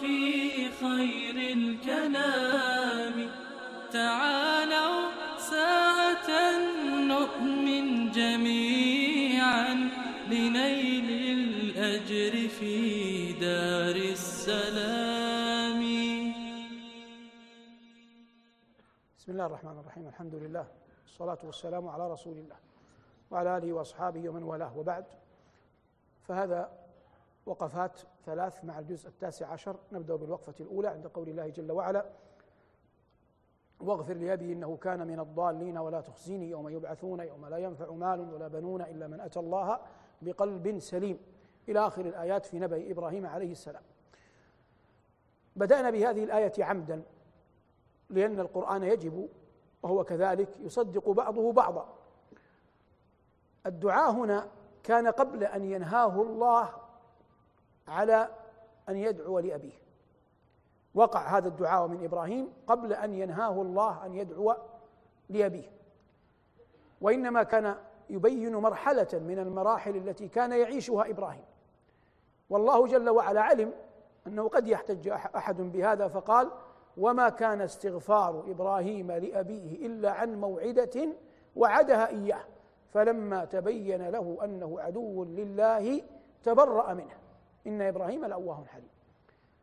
في خير الكلام. تعالوا ساعة نؤمن جميعا لنيل الأجر في دار السلام. بسم الله الرحمن الرحيم. الحمد لله. والصلاة والسلام على رسول الله وعلى آله وأصحابه ومن والاه. وبعد فهذا وقفات ثلاث مع الجزء التاسع عشر. نبدأ بالوقفة الأولى عند قول الله جل وعلا واغفر لأبي إنه كان من الضالين ولا تخزني يوم يبعثون يوم لا ينفع مال ولا بنون إلا من أتى الله بقلب سليم. إلى آخر الآيات في نبأ إبراهيم عليه السلام. بدأنا بهذه الآية عمدا لأن القرآن يجب وهو كذلك يصدق بعضه بعضا. الدعاء هنا كان قبل أن ينهاه الله على أن يدعو لأبيه. وقع هذا الدعاء من إبراهيم قبل أن ينهاه الله أن يدعو لأبيه. وإنما كان يبين مرحلة من المراحل التي كان يعيشها إبراهيم. والله جل وعلا علم أنه قد يحتج أحد بهذا فقال وما كان استغفار إبراهيم لأبيه إلا عن موعدة وعدها إياه فلما تبين له أنه عدو لله تبرأ منه. إن إبراهيم لأواه حليم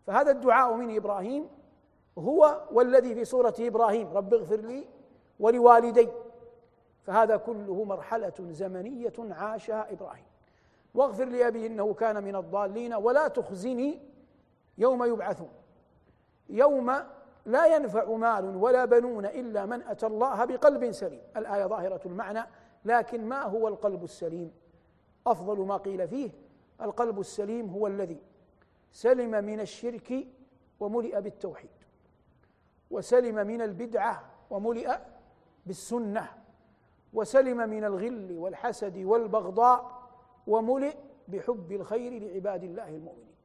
فهذا الدعاء من إبراهيم هو والذي في سورة إبراهيم رب اغفر لي ولوالدي. فهذا كله مرحلة زمنية عاشها إبراهيم. واغفر لأبي إنه كان من الضالين ولا تخزني يوم يبعثون. يوم لا ينفع مال ولا بنون إلا من أتى الله بقلب سليم. الآية ظاهرة المعنى لكن ما هو القلب السليم؟ أفضل ما قيل فيه القلب السليم هو الذي سلم من الشرك وملئ بالتوحيد وسلم من البدعة وملئ بالسنة وسلم من الغل والحسد والبغضاء وملئ بحب الخير لعباد الله المؤمنين.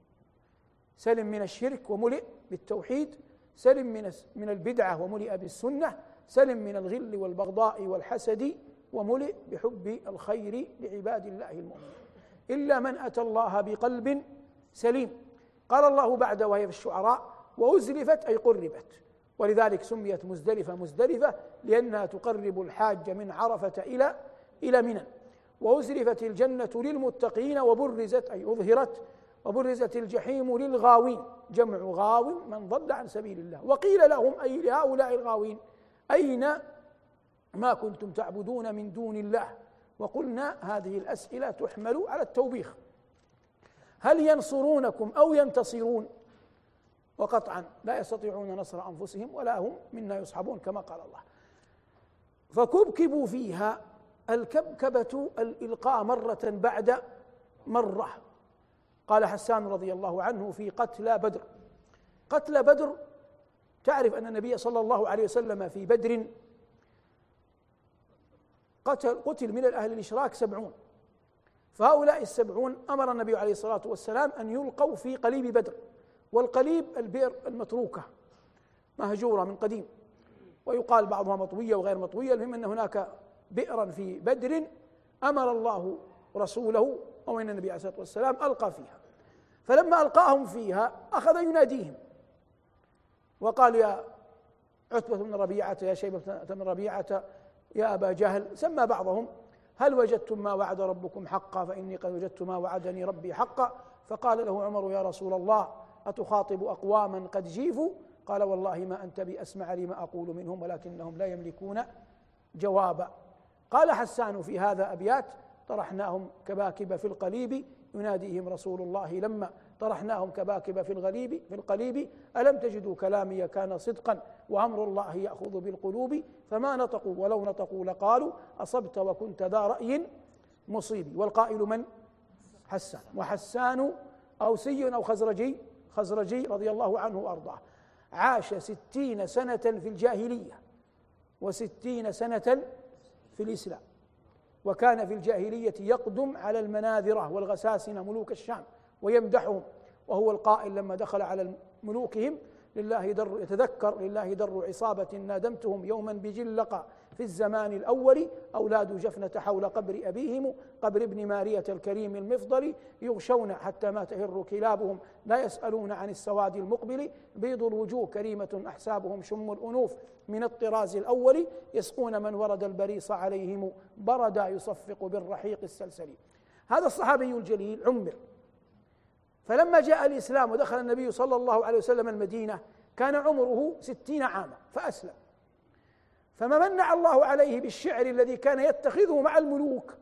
سلم من الشرك وملئ بالتوحيد سلم من من البدعة وملئ بالسنة سلم من الغل والبغضاء والحسد وملئ بحب الخير لعباد الله المؤمنين. إلا من أتى الله بقلب سليم. قال الله بعد وهي في الشعراء وأزلفت أي قربت. ولذلك سميت مزدلفة مزدلفة لأنها تقرب الحاج من عرفة إلى إلى منى. وأزلفت الجنة للمتقين وبرزت أي أظهرت وبرزت الجحيم للغاوين. جمع غاو من ضل عن سبيل الله. وقيل لهم أي لهؤلاء الغاوين؟ أين ما كنتم تعبدون من دون الله؟ وقلنا هذه الأسئلة تحمل على التوبيخ. هل ينصرونكم أو ينتصرون؟ وقطعا لا يستطيعون نصر أنفسهم ولا هم منا يصحبون كما قال الله. فكبكبوا فيها الكبكبة الإلقاء مرة بعد مرة. قال حسان رضي الله عنه في قتلى بدر. قتلى بدر تعرف أن النبي صلى الله عليه وسلم في بدر قتل قتل من الأهل الإشراك سبعون. فهؤلاء السبعون أمر النبي عليه الصلاة والسلام أن يلقوا في قليب بدر والقليب البئر المتروكة مهجورة من قديم. ويقال بعضها مطوية وغير مطوية المهم أن هناك بئرا في بدر أمر الله رسوله أو إن النبي عليه الصلاة والسلام ألقى فيها. فلما ألقاهم فيها أخذ يناديهم. وقال يا عتبة بن ربيعة يا شيبة بن ربيعة يا أبا جهل سمى بعضهم هل وجدتم ما وعد ربكم حقا؟ فإني قد وجدت ما وعدني ربي حقا. فقال له عمر يا رسول الله أتخاطب أقواما قد جيفوا قال والله ما أنت بأسمع لما أقول منهم ولكنهم لا يملكون جوابا. قال حسان في هذا أبيات طرحناهم كباكب في القليب يناديهم رسول الله لما طرحناهم كباكب في الغليب في القليب. ألم تجدوا كلامي كان صدقا وأمر الله يأخذ بالقلوب؟ فما نطقوا ولو نطقوا لقالوا أصبت وكنت ذا رأي مصيب. والقائل من؟ حسان. وحسان أوسي أو خزرجي خزرجي رضي الله عنه وأرضاه. عاش ستين سنة في الجاهلية وستين سنة في الإسلام. وكان في الجاهلية يقدم على المناذرة والغساسنة ملوك الشام. ويمدحهم. وهو القائل لما دخل على ملوكهم لله در يتذكر لله در عصابة نادمتهم يوما بجلق في الزمان الأول أولاد جفنة حول قبر أبيهم قبر ابن مارية الكريم المفضل يغشون حتى ما تهر كلابهم لا يسألون عن السواد المقبل. بيض الوجوه كريمة أحسابهم شم الأنوف. من الطراز الأول يسقون من ورد البريص عليهم بردا يصفق بالرحيق السلسل. هذا الصحابي الجليل عمر. فلما جاء الإسلام ودخل النبي صلى الله عليه وسلم المدينة كان عمره ستين عاما فأسلم. فما منع الله عليه بالشعر الذي كان يتخذه مع الملوك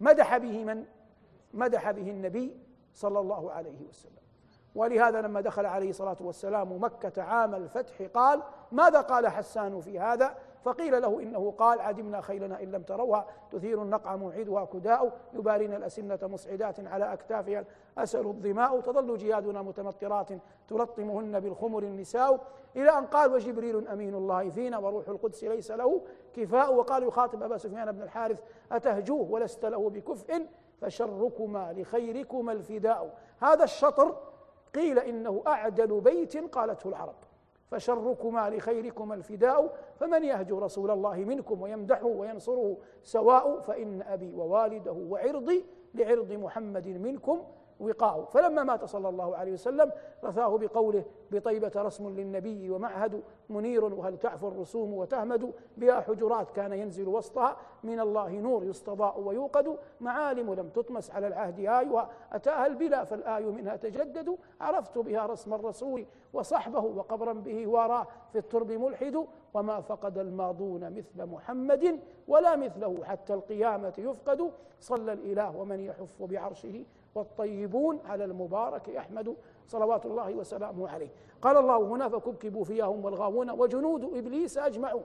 مدح به من؟ مدح به النبي صلى الله عليه وسلم. ولهذا لما دخل عليه الصلاة والسلام مكة عام الفتح قال ماذا قال حسان في هذا؟ فقيل له إنه قال عدمنا خيلنا إن لم تروها تثير النقع موعدها كداء يبارين الأسنة مصعدات على أكتافها أسل الظماء تظل جيادنا متمطرات تلطمهن بالخمر النساء إلى أن قال وجبريل أمين الله فينا وروح القدس ليس له كفاء وقال يخاطب أبا سفيان بن الحارث أتهجوه ولست له بكفء فشركما لخيركما الفداء هذا الشطر قيل إنه أعدل بيت قالته العرب فشركما لخيركما الفداء فمن يهجو رسول الله منكم ويمدحه وينصره سواء فإن أبي ووالده وعرضي لعرض محمد منكم وقاء فلما مات صلى الله عليه وسلم رثاه بقوله بطيبة رسم للنبي ومعهد منير وهل تعفو الرسوم وتهمد بها حجرات؟ كان ينزل وسطها من الله نور يستضاء ويوقد. معالم لم تطمس على العهد آيها أتاها البلا فالآي منها تجدد. عرفت بها رسم الرسول وصحبه وقبرا به وراه في الترب ملحد. وما فقد الماضون مثل محمد ولا مثله حتى القيامة يفقد. صلى الإله ومن يحف بعرشه والطيبون على المبارك أحمد صلوات الله وسلامه عليه. قال الله هنا فكبكبوا فيها هم والغاوون وجنود إبليس أجمعون.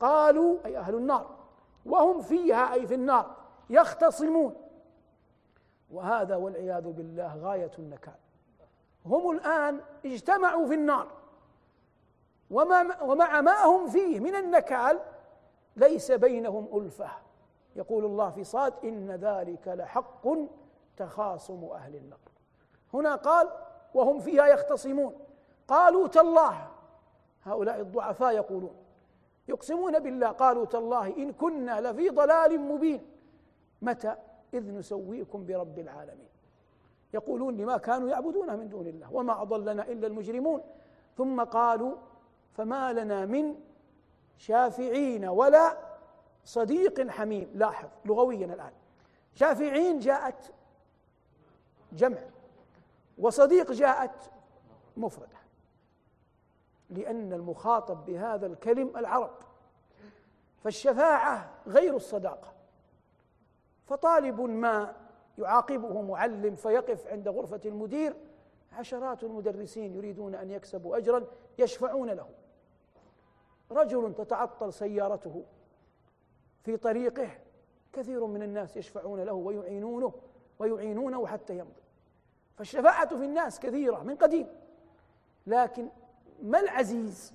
قالوا أي أهل النار وهم فيها أي في النار يختصمون. وهذا والعياذ بالله غاية النكال. هم الآن اجتمعوا في النار. وما ومع ما هم فيه من النكال ليس بينهم ألفة. يقول الله في صاد إن ذلك لحق تخاصم أهل النار هنا قال وهم فيها يختصمون. قالوا تالله هؤلاء الضعفاء يقولون. يقسمون بالله قالوا تالله إن كنا لفي ضلال مبين. متى؟ إذ نسويكم برب العالمين. يقولون لما كانوا يعبدونه من دون الله وما أضلنا إلا المجرمون. ثم قالوا فما لنا من شافعين ولا صديق حميم. لاحظ لغويا الآن. شافعين جاءت جمع. وصديق جاءت مفردة لأن المخاطب بهذا الكلم العرب. فالشفاعة غير الصداقة. فطالب ما يعاقبه معلم فيقف عند غرفة المدير عشرات المدرسين يريدون أن يكسبوا أجرا يشفعون له. رجل تتعطل سيارته في طريقه كثير من الناس يشفعون له ويعينونه ويعينونه حتى يمضي. فالشفاعة في الناس كثيرة من قديم لكن ما العزيز؟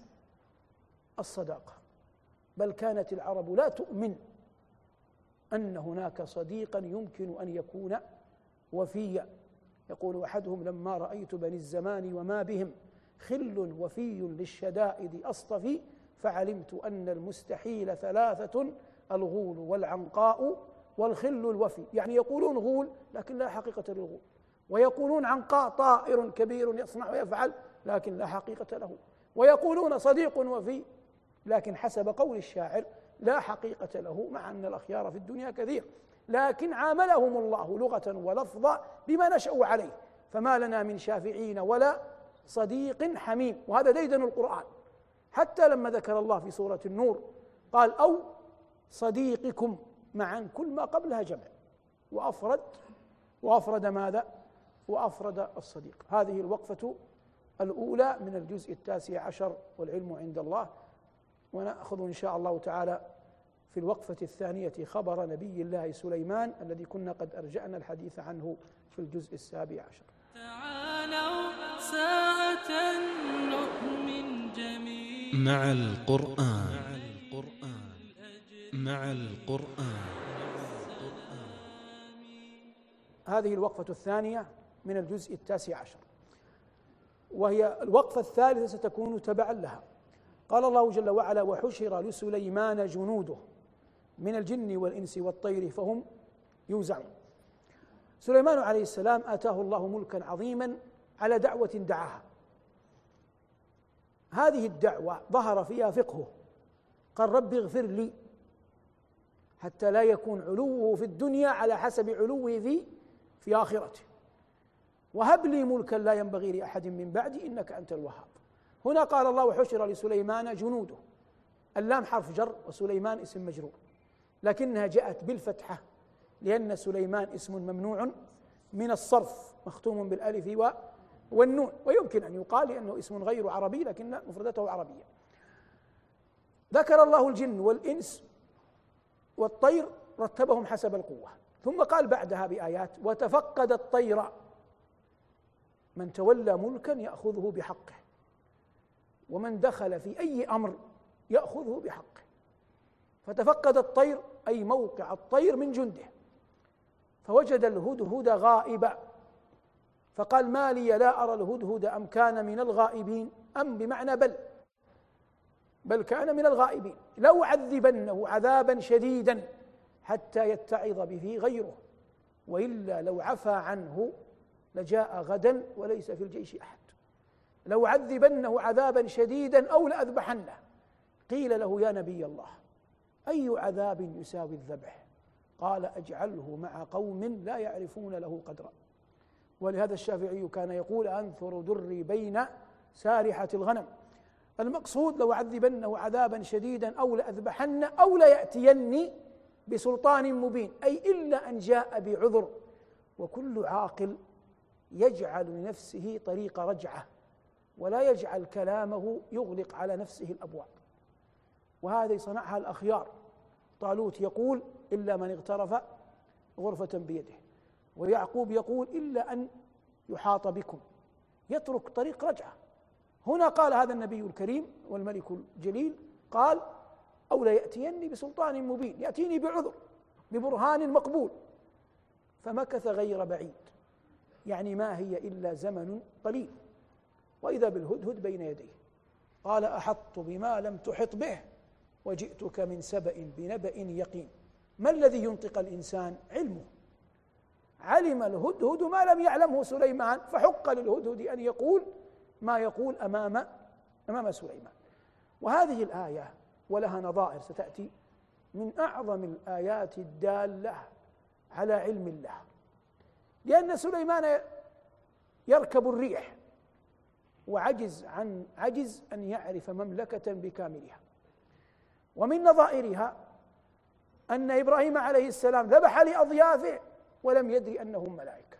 الصداقة. بل كانت العرب لا تؤمن أن هناك صديقا يمكن أن يكون وفيا. يقول أحدهم لما رأيت بني الزمان وما بهم خل وفي للشدائد أصطفي فعلمت أن المستحيل ثلاثة الغول والعنقاء والخل الوفي. يعني يقولون غول لكن لا حقيقة للغول. ويقولون عنقاء طائر كبير يصنع ويفعل لكن لا حقيقة له. ويقولون صديق وفي لكن حسب قول الشاعر لا حقيقة له مع أن الأخيار في الدنيا كثير. لكن عاملهم الله لغة ولفظا بما نشأوا عليه. فما لنا من شافعين ولا صديق حميم. وهذا ديدن القرآن. حتى لما ذكر الله في سورة النور قال أو صديقكم معا كل ما قبلها جمع. وأفرد وأفرد ماذا؟ وأفرد الصديق. هذه الوقفة الأولى من الجزء التاسع عشر والعلم عند الله. ونأخذ إن شاء الله تعالى في الوقفة الثانية خبر نبي الله سليمان الذي كنا قد أرجعنا الحديث عنه في الجزء السابع عشر. تعالوا ساعة نؤمن جميل مع القرآن. مع القرآن. هذه الوقفة الثانية من الجزء التاسع عشر. وهي الوقفة الثالثة ستكون تبعا لها. قال الله جل وعلا وحشر لسليمان جنوده من الجن والإنس والطير فهم يوزعون سليمان عليه السلام آتاه الله ملكا عظيما على دعوة دعاها. هذه الدعوة ظهر فيها فقهه قال رب اغفر لي حتى لا يكون علوه في الدنيا على حسب علوه في في آخرته وهب لي ملكا لا ينبغي لأحد من بعدي إنك أنت الوهاب. هنا قال الله وحشر لسليمان جنوده. اللام حرف جر وسليمان اسم مجرور. لكنها جاءت بالفتحة لأن سليمان اسم ممنوع من الصرف مختوم بالألف والنون. ويمكن أن يقال لأنه اسم غير عربي لكن مفردته عربية. ذكر الله الجن والإنس والطير رتبهم حسب القوة. ثم قال بعدها بآيات وتفقد الطير من تولى ملكا يأخذه بحقه. ومن دخل في أي أمر يأخذه بحقه. فتفقد الطير أي موقع الطير من جنده. فوجد الهدهد غائبا. فقال ما لي لا أرى الهدهد أم كان من الغائبين. أم بمعنى بل. بل كان من الغائبين. لو عذبنه عذابا شديدا حتى يتعظ به غيره. وإلا لو عفى عنه لجاء غدا وليس في الجيش أحد. لو عذبنه عذابا شديدا أو لأذبحنه. قيل له يا نبي الله أي عذاب يساوي الذبح قال أجعله مع قوم لا يعرفون له قدرا. ولهذا الشافعي كان يقول أنثر دري بين سارحة الغنم. المقصود لو عذبنه عذابا شديدا أو لاذبحن أو ليأتيني بسلطان مبين. أي إلا أن جاء بعذر. وكل عاقل يجعل لنفسه طريق رجعة ولا يجعل كلامه يغلق على نفسه الأبواب. وهذه صنعها الأخيار. طالوت يقول إلا من اغترف غرفة بيده. ويعقوب يقول إلا أن يحاط بكم. يترك طريق رجعة. هنا قال هذا النبي الكريم والملك الجليل قال أو لا يأتيني بسلطان مبين يأتيني بعذر ببرهان مقبول. فمكث غير بعيد. يعني ما هي إلا زمن قليل. وإذا بالهدهد بين يديه. قال أحط بما لم تحط به وجئتك من سبأ بنبأ يقين. ما الذي ينطق الإنسان علمه؟ علم الهدهد ما لم يعلمه سليمان فحق للهدهد أن يقول ما يقول أمام أمام سليمان. وهذه الآية ولها نظائر ستأتي من أعظم الآيات الدالة على علم الله. لأن سليمان يركب الريح وعجز عن عجز أن يعرف مملكة بكاملها. ومن نظائرها أن إبراهيم عليه السلام ذبح لأضيافه ولم يدري انهم ملائكة.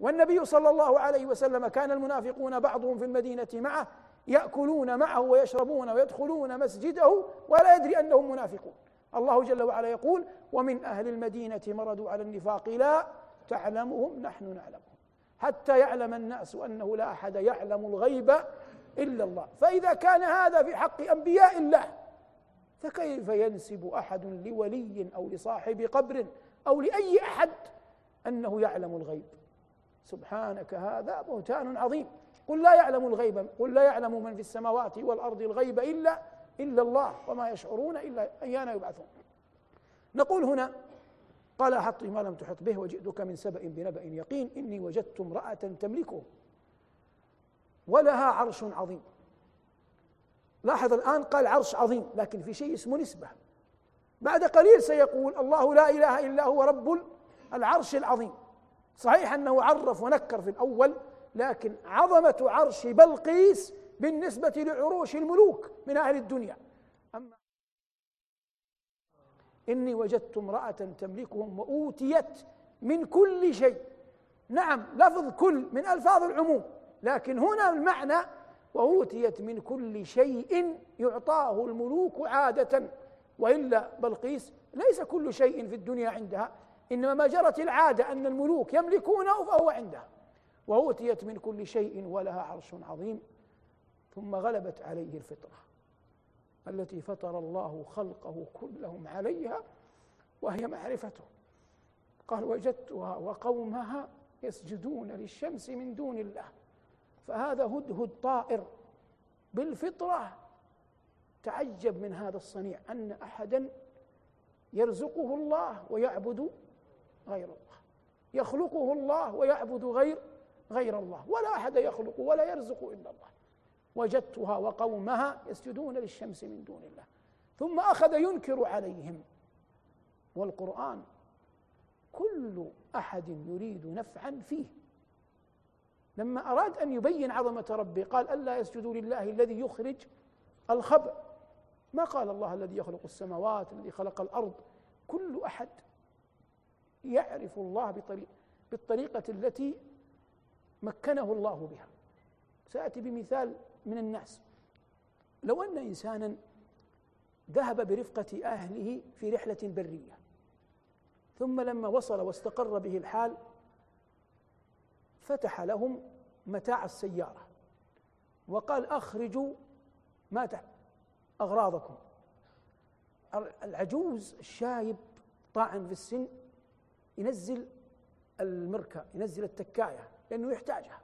والنبي صلى الله عليه وسلم كان المنافقون بعضهم في المدينة معه يأكلون معه ويشربون ويدخلون مسجده ولا يدري أنهم منافقون. الله جل وعلا يقول ومن أهل المدينة مردوا على النفاق. لا تعلمهم نحن نعلمهم. حتى يعلم الناس أنه لا أحد يعلم الغيب إلا الله. فإذا كان هذا في حق أنبياء الله فكيف ينسب أحد لولي أو لصاحب قبر أو لأي أحد أنه يعلم الغيب؟ سبحانك هذا بهتان عظيم. قل لا يعلم الغيب قل لا يعلم من في السماوات والأرض الغيب إلا إلا الله وما يشعرون إلا أيانا يبعثون. نقول هنا قال أحط ما لم تحط به وجئتك من سبأ بنبأ يقين. إني وجدت امرأة تملكه ولها عرش عظيم. لاحظ الآن قال عرش عظيم لكن في شيء اسمه نسبة. بعد قليل سيقول الله لا إله إلا هو رب العرش العظيم. صحيح أنه عرف ونكر في الأول لكن عظمة عرش بلقيس بالنسبة لعروش الملوك من أهل الدنيا. اما إني وجدت امرأة تملكهم وأوتيت من كل شيء. نعم لفظ كل من ألفاظ العموم لكن هنا المعنى وأوتيت من كل شيء يعطاه الملوك عادة وإلا بلقيس ليس كل شيء في الدنيا عندها إنما ما جرت العادة أن الملوك يملكونه فهو عنده وأوتيت من كل شيء ولها عرش عظيم ثم غلبت عليه الفطرة. التي فطر الله خلقه كلهم عليها وهي معرفته. قال وجدتها وقومها يسجدون للشمس من دون الله. فهذا هدهد طائر بالفطرة. تعجب من هذا الصنيع أن أحدا يرزقه الله ويعبد غير الله يخلقه الله ويعبد غير غير الله ولا أحد يخلق ولا يرزق إلا الله. وجدتها وقومها يسجدون للشمس من دون الله. ثم أخذ ينكر عليهم. والقرآن كل أحد يريد نفعا فيه. لما أراد أن يبين عظمة ربه قال ألا يسجدوا لله الذي يخرج الخبأ ما قال الله الذي يخلق السماوات الذي خلق الأرض؟ كل أحد يعرف الله بطريق بالطريقة التي مكنه الله بها. سأتي بمثال من الناس. لو أن إنسانا ذهب برفقة أهله في رحلة برية ثم لما وصل واستقر به الحال فتح لهم متاع السيارة وقال أخرجوا ما أغراضكم. العجوز الشايب طاعن في السن ينزل المركة ينزل التكاية لأنه يحتاجها.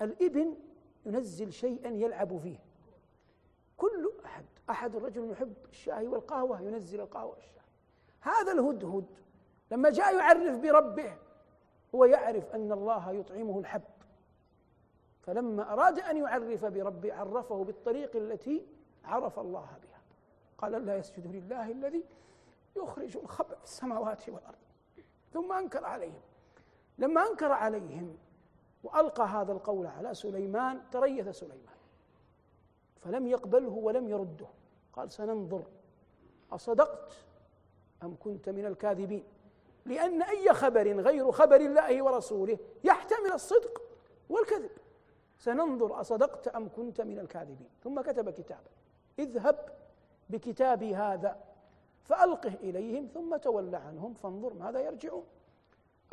الإبن ينزل شيئا يلعب فيه. كل أحد أحد الرجل يحب الشاي والقهوة ينزل القهوة والشاي هذا الهدهد لما جاء يعرف بربه هو يعرف أن الله يطعمه الحب. فلما أراد أن يعرف بربه عرفه بالطريق التي عرف الله بها. قال لا يسجد لله الذي يخرج الخبأ في السماوات والأرض. ثم أنكر عليهم. لما أنكر عليهم وألقى هذا القول على سليمان تريث سليمان. فلم يقبله ولم يرده. قال سننظر. أصدقت أم كنت من الكاذبين؟ لأن أي خبر غير خبر الله ورسوله يحتمل الصدق والكذب. سننظر. أصدقت أم كنت من الكاذبين؟ ثم كتب كتابا اذهب بكتابي هذا. فألقه إليهم ثم تول عنهم فانظر ماذا يرجعون.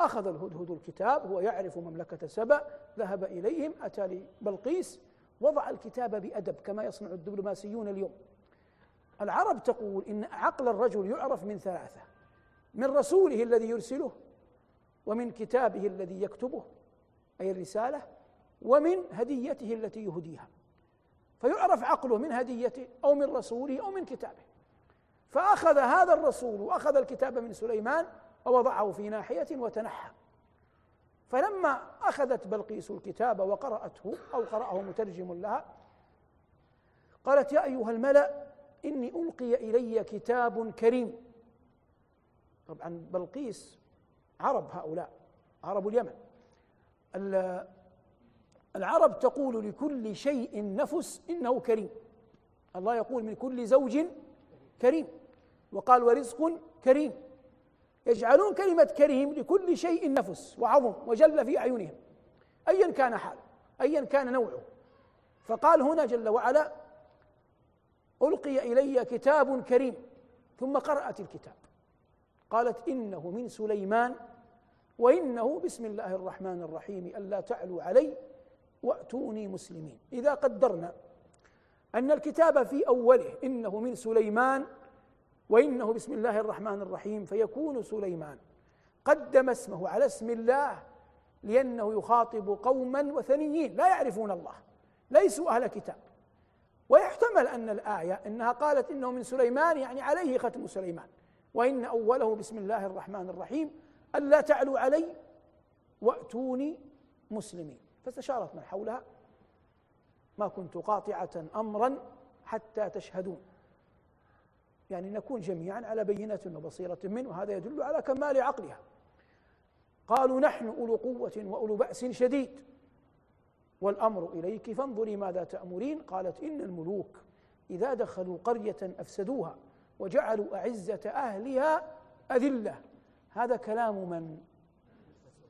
أخذ الهدهد الكتاب هو يعرف مملكة سبأ ذهب إليهم أتى لبلقيس وضع الكتاب بأدب كما يصنع الدبلوماسيون اليوم. العرب تقول إن عقل الرجل يعرف من ثلاثة من رسوله الذي يرسله ومن كتابه الذي يكتبه أي الرسالة ومن هديته التي يهديها. فيعرف عقله من هديته أو من رسوله أو من كتابه. فأخذ هذا الرسول وأخذ الكتاب من سليمان ووضعه في ناحية وتنحى. فلما أخذت بلقيس الكتاب وقرأته أو قرأه مترجم لها قالت يا أيها الملأ إني ألقي إلي كتاب كريم. طبعا بلقيس عرب هؤلاء عرب اليمن. العرب تقول لكل شيء نفس إنه كريم. الله يقول من كل زوج كريم وقال ورزق كريم. يجعلون كلمة كريم لكل شيء نفس وعظم وجل في أعينهم. أيا كان حاله أيا كان نوعه. فقال هنا جل وعلا ألقي إلي كتاب كريم ثم قرأت الكتاب. قالت إنه من سليمان وإنه بسم الله الرحمن الرحيم ألا تعلوا علي وأتوني مسلمين. إذا قدرنا أن الكتاب في أوله إنه من سليمان وإنه بسم الله الرحمن الرحيم فيكون سليمان. قدم اسمه على اسم الله لأنه يخاطب قوما وثنيين لا يعرفون الله ليسوا أهل كتاب. ويحتمل أن الآية إنها قالت إنه من سليمان يعني عليه ختم سليمان. وإن أوله بسم الله الرحمن الرحيم ألا تعلوا علي وأتوني مسلمين. فاستشارت من حولها ما كنت قاطعة أمرا حتى تشهدون. يعني نكون جميعا على بينة وبصيرة منه وهذا يدل على كمال عقلها. قالوا نحن أولو قوة وأولو بأس شديد. والأمر إليك فانظري ماذا تأمرين. قالت إن الملوك إذا دخلوا قرية أفسدوها وجعلوا أعزة أهلها أذلة. هذا كلام من؟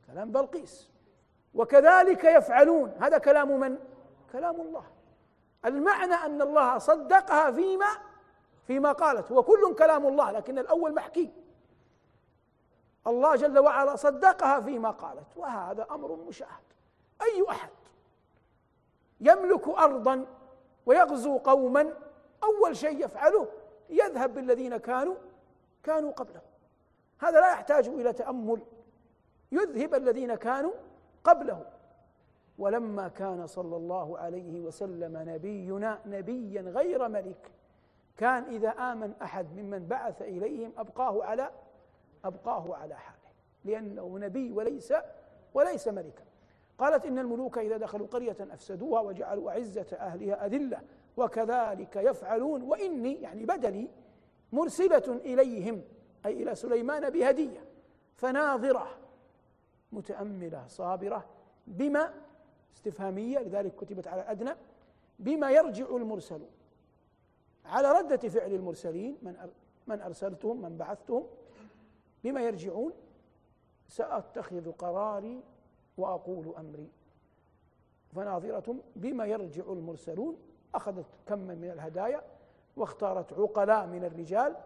كلام بلقيس. وكذلك يفعلون. هذا كلام من؟ كلام الله. المعنى أن الله صدقها فيما فيما قالت هو كل كلام الله لكن الأول محكي. الله جل وعلا صدقها فيما قالت وهذا أمر مشاهد. أي أحد يملك ارضا ويغزو قوما أول شيء يفعله يذهب بالذين كانوا كانوا قبله هذا لا يحتاج إلى تأمل. يذهب الذين كانوا قبله ولما كان صلى الله عليه وسلم نبينا نبيا غير ملك كان إذا آمن أحد ممن بعث إليهم أبقاه على أبقاه على حاله. لأنه نبي وليس وليس ملكا. قالت إن الملوك إذا دخلوا قرية أفسدوها وجعلوا أعزة أهلها أذلة. وكذلك يفعلون وإني يعني بدلي مرسلة إليهم أي إلى سليمان بهدية فناظرة متأملة صابرة بما استفهامية لذلك كتبت على الأدنى بما يرجع المرسلون. على ردة فعل المرسلين من من أرسلتهم من بعثتهم بما يرجعون سأتخذ قراري وأقول أمري. فناظرة بما يرجع المرسلون أخذت كما من الهدايا واختارت عقلاء من الرجال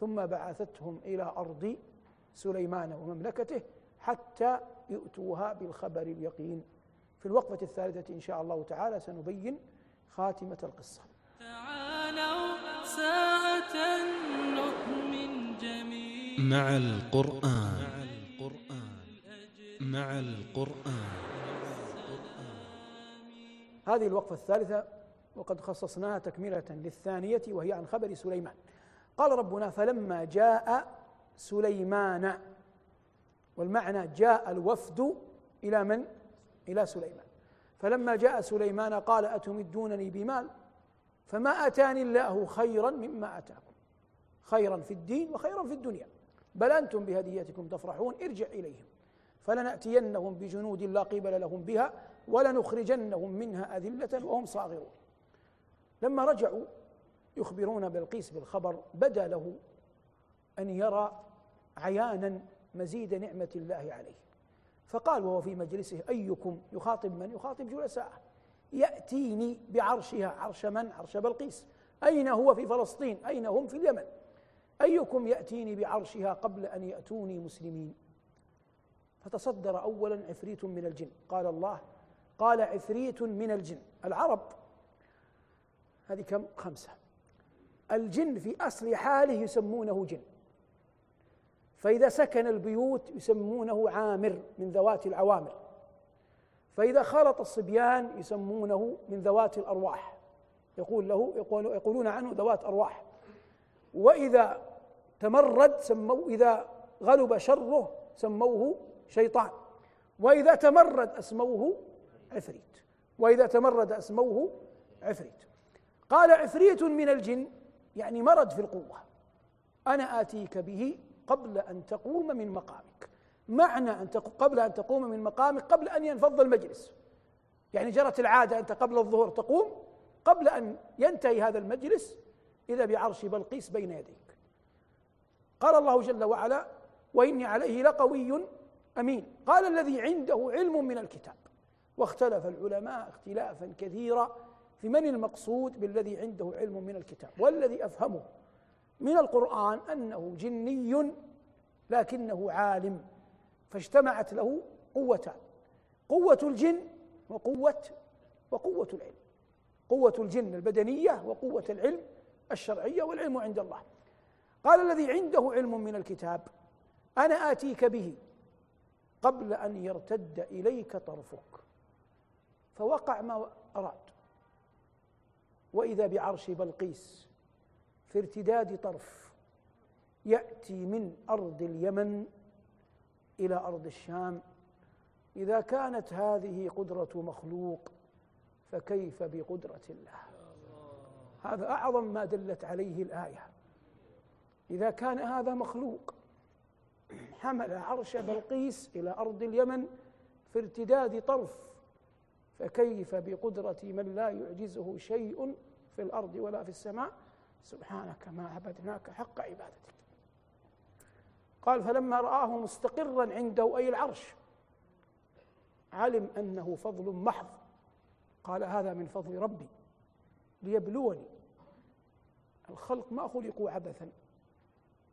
ثم بعثتهم إلى أرض سليمان ومملكته حتى يؤتوها بالخبر اليقين. في الوقفة الثالثة إن شاء الله تعالى سنبين خاتمة القصة. تعالوا ساعة نؤمن جميعا. مع القرآن. مع القرآن. هذه الوقفة الثالثة وقد خصصناها تكملة للثانية وهي عن خبر سليمان. قال ربنا فلما جاء سليمان. والمعنى جاء الوفد إلى من؟ إلى سليمان. فلما جاء سليمان قال أتمدونني بمال؟ فما أتاني الله خيرا مما أتاكم. خيرا في الدين وخيرا في الدنيا. بل أنتم بهديتكم تفرحون ارجع إليهم. فلنأتينهم بجنود لا قبل لهم بها ولنخرجنهم منها أذلة وهم صاغرون. لما رجعوا يخبرون بلقيس بالخبر بدا له أن يرى عيانا مزيد نعمة الله عليه. فقال وهو في مجلسه أيكم يخاطب من؟ يخاطب جلساءه. يأتيني بعرشها عرش من؟ عرش بلقيس. أين هو في فلسطين؟ أين هم في اليمن؟ أيكم يأتيني بعرشها قبل أن يأتوني مسلمين؟ فتصدر أولا عفريت من الجن. قال الله قال عفريت من الجن. العرب هذه كم؟ خمسة. الجن في أصل حاله يسمونه جن. فإذا سكن البيوت يسمونه عامر من ذوات العوامر. فإذا خلط الصبيان يسمونه من ذوات الأرواح. يقول له يقول يقولون عنه ذوات أرواح. وإذا تمرد سموا إذا غلب شره سموه شيطان. وإذا تمرد أسموه عفريت. وإذا تمرد أسموه عفريت. قال عفريت من الجن يعني مرد في القوة. أنا آتيك به قبل أن تقوم من مقامك. معنى أن قبل أن تقوم من مقامك قبل أن ينفض المجلس. يعني جرت العادة أنت قبل الظهر تقوم قبل أن ينتهي هذا المجلس إذا بعرش بلقيس بين يديك. قال الله جل وعلا وإني عليه لقوي أمين قال الذي عنده علم من الكتاب واختلف العلماء اختلافا كثيرا في من المقصود بالذي عنده علم من الكتاب. والذي أفهمه من القرآن أنه جني لكنه عالم. فاجتمعت له قوتان قوة الجن وقوة وقوة العلم. قوة الجن البدنية وقوة العلم الشرعية والعلم عند الله. قال الذي عنده علم من الكتاب أنا آتيك به قبل أن يرتد إليك طرفك فوقع ما أراد. وإذا بعرش بلقيس في ارتداد طرف يأتي من أرض اليمن إلى أرض الشام. إذا كانت هذه قدرة مخلوق فكيف بقدرة الله؟ هذا أعظم ما دلت عليه الآية. إذا كان هذا مخلوق حمل عرش بلقيس إلى أرض اليمن في ارتداد طرف فكيف بقدرة من لا يعجزه شيء في الأرض ولا في السماء؟ سبحانك ما عبدناك حق عبادتك. قال فلما رآه مستقرا عنده أي العرش. علم أنه فضل محض. قال هذا من فضل ربي. ليبلوني. الخلق ما خلقوا عبثا.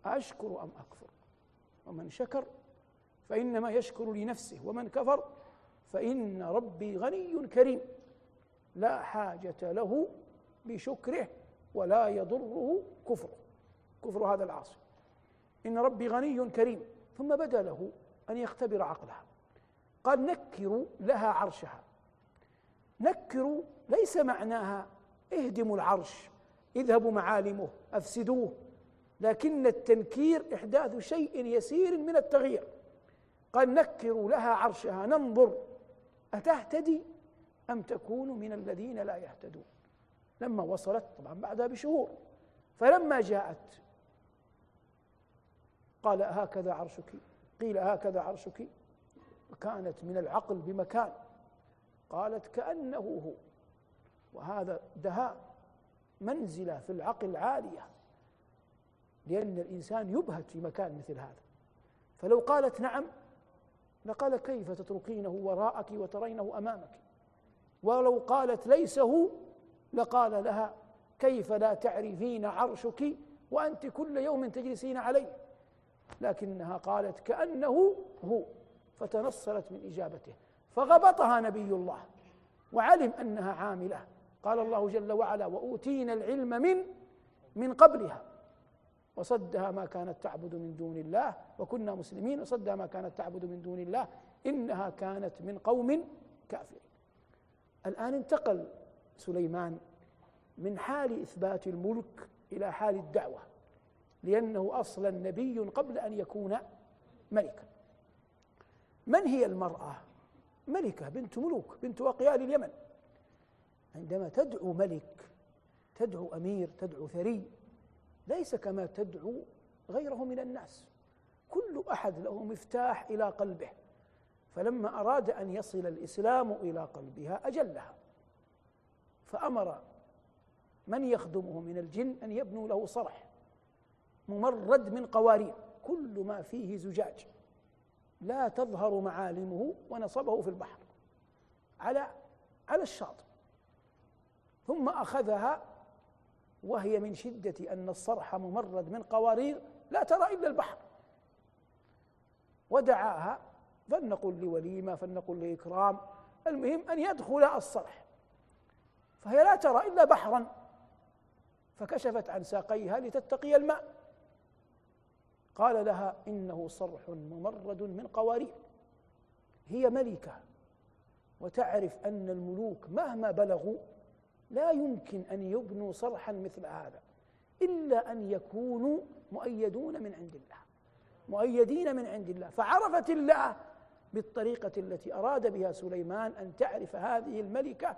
أشكر أم أكفر؟ ومن شكر فإنما يشكر لنفسه. ومن كفر فإن ربي غني كريم. لا حاجة له بشكره ولا يضره كفره. كفر هذا العاصي. إن ربي غني كريم. ثم بدا له أن يختبر عقلها. قال نكروا لها عرشها. نكروا ليس معناها اهدموا العرش اذهبوا معالمه أفسدوه. لكن التنكير إحداث شيء يسير من التغيير. قال نكروا لها عرشها ننظر أتهتدي أم تكون من الذين لا يهتدون؟ لما وصلت طبعا بعدها بشهور. فلما جاءت قال هكذا عرشك قيل هكذا عرشك. وكانت من العقل بمكان قالت كأنه هو. وهذا دهاء منزلة في العقل عالية لأن الإنسان يبهت في مكان مثل هذا. فلو قالت نعم لقال كيف تتركينه وراءك وترينه أمامك؟ ولو قالت ليس هو لقال لها كيف لا تعرفين عرشك وأنت كل يوم تجلسين عليه؟ لكنها قالت كأنه هو فتنصلت من إجابته. فغبطها نبي الله وعلم أنها عاملة. قال الله جل وعلا وأوتينا العلم من من قبلها. وصدها ما كانت تعبد من دون الله. وكنا مسلمين وصدها ما كانت تعبد من دون الله. إنها كانت من قوم كافرين. الآن انتقل سليمان من حال إثبات الملك إلى حال الدعوة. لأنه أصلا نبي قبل أن يكون ملكا. من هي المرأة؟ ملكة بنت ملوك بنت أقيال اليمن. عندما تدعو ملك تدعو أمير تدعو ثري ليس كما تدعو غيره من الناس. كل أحد له مفتاح إلى قلبه فلما أراد أن يصل الإسلام إلى قلبها أجلها. فأمر من يخدمه من الجن أن يبنوا له صرح. ممرد من قوارير كل ما فيه زجاج. لا تظهر معالمه ونصبه في البحر على على الشاطئ. ثم أخذها وهي من شدة أن الصرح ممرد من قوارير لا ترى إلا البحر. ودعاها فلنقل لوليمة فلنقل لإكرام. المهم أن يدخل الصرح. فهي لا ترى إلا بحرا. فكشفت عن ساقيها لتتقي الماء. قال لها إنه صرح ممرد من قوارير. هي ملكة وتعرف أن الملوك مهما بلغوا لا يمكن أن يبنوا صرحا مثل هذا إلا أن يكونوا مؤيدون من عند الله مؤيدين من عند الله. فعرفت الله بالطريقة التي أراد بها سليمان أن تعرف هذه الملكة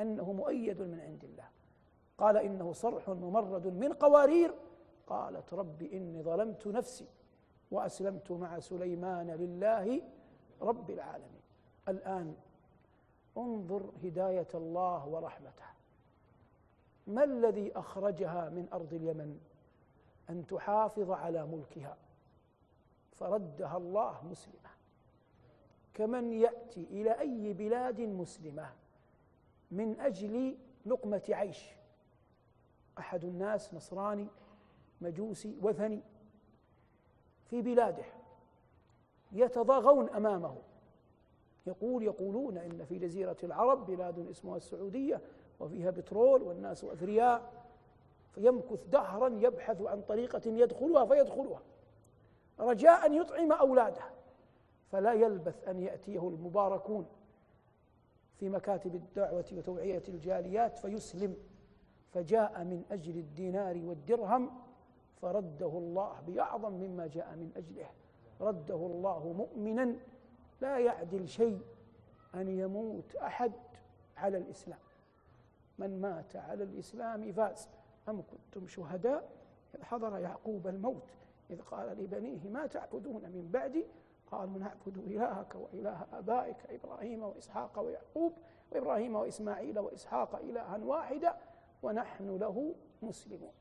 أنه مؤيد من عند الله. قال إنه صرح ممرد من قوارير. قالت رب إني ظلمت نفسي وأسلمت مع سليمان لله رب العالمين. الآن انظر هداية الله ورحمته. ما الذي أخرجها من أرض اليمن؟ أن تحافظ على ملكها. فردها الله مسلمة. كمن يأتي إلى أي بلاد مسلمة من أجل لقمة عيش. أحد الناس نصراني مجوسي وثني في بلاده يتضاغون أمامه. يقول يقولون إن في جزيرة العرب بلاد اسمها السعودية وفيها بترول والناس أثرياء فيمكث دهرا يبحث عن طريقة يدخلها فيدخلها. رجاء أن يطعم أولاده فلا يلبث أن يأتيه المباركون في مكاتب الدعوة وتوعية الجاليات فيسلم فجاء من أجل الدينار والدرهم فرده الله بأعظم مما جاء من أجله. رده الله مؤمنا لا يعدل شيء أن يموت أحد على الإسلام. من مات على الإسلام فاز أم كنتم شهداء؟ إذ حضر يعقوب الموت. إذ قال لبنيه ما تعبدون من بعدي؟ قالوا نعبد إلهك وإله آبائك إبراهيم وإسحاق ويعقوب وإبراهيم وإسماعيل وإسحاق إلها واحدا ونحن له مسلمون.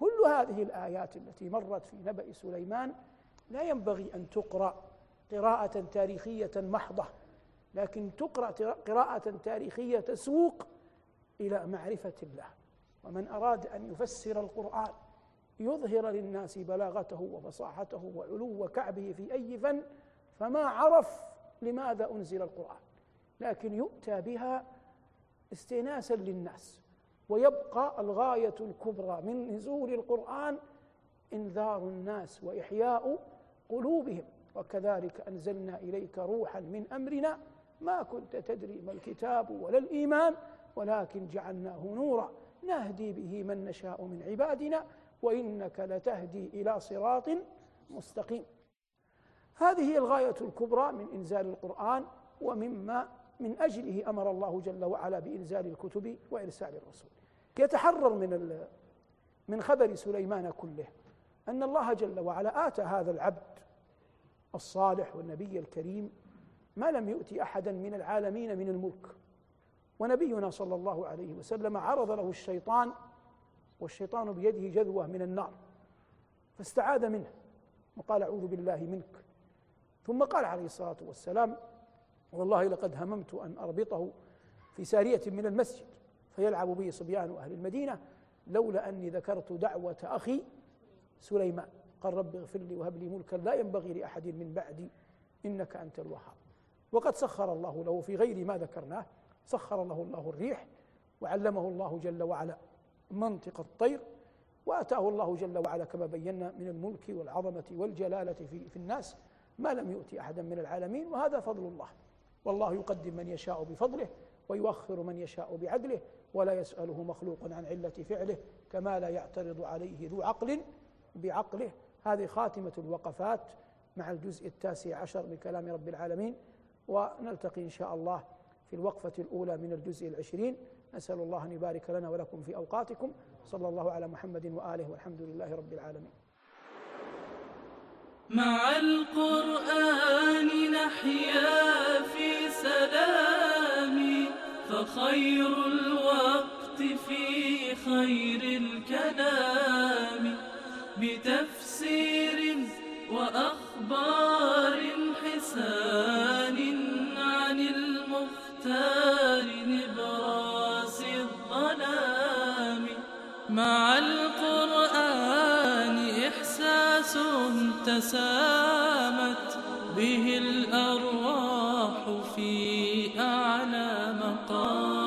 كل هذه الآيات التي مرت في نبأ سليمان لا ينبغي أن تقرأ قراءة تاريخية محضة لكن تقرأ قراءة تاريخية تسوق إلى معرفة الله. ومن أراد أن يفسر القرآن يظهر للناس بلاغته وفصاحته وعلو كعبه في أي فن فما عرف لماذا أنزل القرآن لكن يؤتى بها استئناسا للناس. ويبقى الغاية الكبرى من نزول القرآن إنذار الناس وإحياء قلوبهم. وكذلك أنزلنا إليك روحا من أمرنا ما كنت تدري ما الكتاب ولا الإيمان ولكن جعلناه نورا. نهدي به من نشاء من عبادنا وإنك لتهدي إلى صراط مستقيم. هذه هي الغاية الكبرى من إنزال القرآن ومما من أجله أمر الله جل وعلا بإنزال الكتب وإرسال الرسول. يتحرر من من خبر سليمان كله أن الله جل وعلا آتى هذا العبد الصالح والنبي الكريم ما لم يؤتي أحدا من العالمين من الملك. ونبينا صلى الله عليه وسلم عرض له الشيطان والشيطان بيده جذوة من النار فاستعاذ منه وقال أعوذ بالله منك. ثم قال عليه الصلاة والسلام والله لقد هممت أن أربطه في سارية من المسجد فيلعب به صبيان أهل المدينة لولا أني ذكرت دعوة أخي سليمان. قال رب اغفر لي وهب لي ملكا لا ينبغي لأحد من بعدي إنك أنت الوهاب. وقد سخر الله له في غير ما ذكرناه. سخر له الله الريح وعلمه الله جل وعلا منطق الطير وأتاه الله جل وعلا كما بينا من الملك والعظمة والجلالة في, في الناس. ما لم يؤتي أحدا من العالمين وهذا فضل الله. والله يقدم من يشاء بفضله ويؤخر من يشاء بعدله ولا يسأله مخلوق عن علة فعله كما لا يعترض عليه ذو عقل بعقله. هذه خاتمة الوقفات مع الجزء التاسع عشر من كلام رب العالمين ونلتقي إن شاء الله في الوقفة الأولى من الجزء العشرين. نسأل الله أن يبارك لنا ولكم في أوقاتكم. صلى الله على محمد وآله والحمد لله رب العالمين. مع القرآن نحيا في سلام فخير الوقت في خير الكلام. بتفسير وأخبار حسان عن المختار نبراس الظلام. مع تسامت به الأرواح في أعلى مقام.